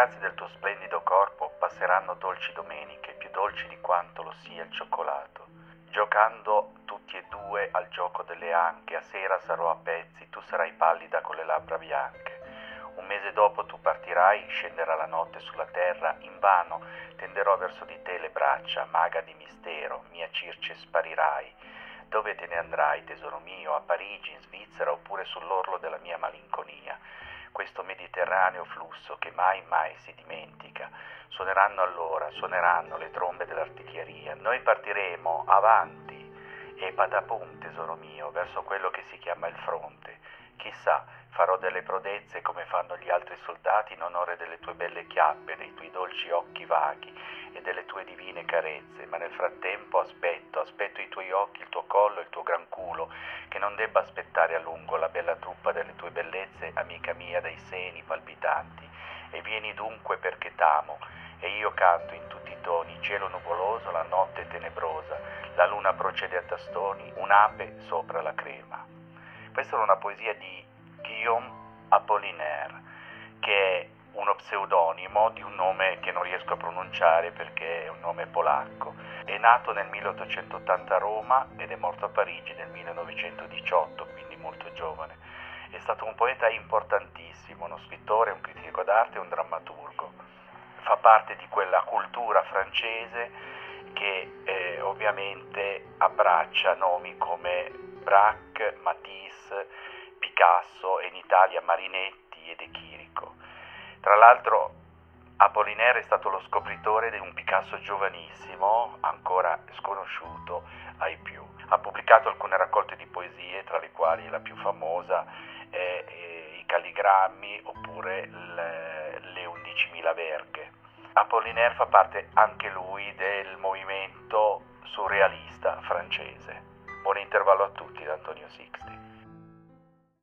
grazie del tuo splendido corpo passeranno dolci domeniche, più dolci di quanto lo sia il cioccolato. Giocando tutti e due al gioco delle anche, a sera sarò a pezzi, tu sarai pallida con le labbra bianche. Un mese dopo tu partirai, scenderà la notte sulla terra, invano tenderò verso di te le braccia, maga di mistero, mia Circe sparirai. Dove te ne andrai, tesoro mio? A Parigi, in Svizzera oppure sull'orlo della mia malinconia? Mediterraneo flusso che mai mai si dimentica. Suoneranno allora, suoneranno le trombe dell'artiglieria. Noi partiremo avanti e patapum, tesoro mio, verso quello che si chiama il fronte. Chissà, farò delle prodezze come fanno gli altri soldati in onore delle tue belle chiappe, dei tuoi dolci occhi vaghi e delle tue divine carezze, ma nel frattempo aspetto, aspetto i tuoi occhi, il tuo collo, il tuo gran culo, non debba aspettare a lungo la bella truppa delle tue bellezze, amica mia, dai seni palpitanti. E vieni dunque perché t'amo, e io canto in tutti i toni, cielo nuvoloso, la notte tenebrosa, la luna procede a tastoni, un'ape sopra la crema. Questa era una poesia di Guillaume Apollinaire, che è uno pseudonimo di un nome che non riesco a pronunciare perché è un nome polacco. È nato nel 1880 a Roma ed è morto a Parigi nel 1918, quindi molto giovane. È stato un poeta importantissimo, uno scrittore, un critico d'arte e un drammaturgo. Fa parte di quella cultura francese che eh, ovviamente abbraccia nomi come Braque, Matisse, Picasso e in Italia Marinetti e De Chirico. Tra l'altro Apollinaire è stato lo scopritore di un Picasso giovanissimo, ancora sconosciuto ai più. Ha pubblicato alcune raccolte di poesie, tra le quali la più famosa è eh, I Calligrammi oppure le, le 11.000 verghe. Apollinaire fa parte anche lui del movimento surrealista francese. Buon intervallo a tutti da Antonio Sixti.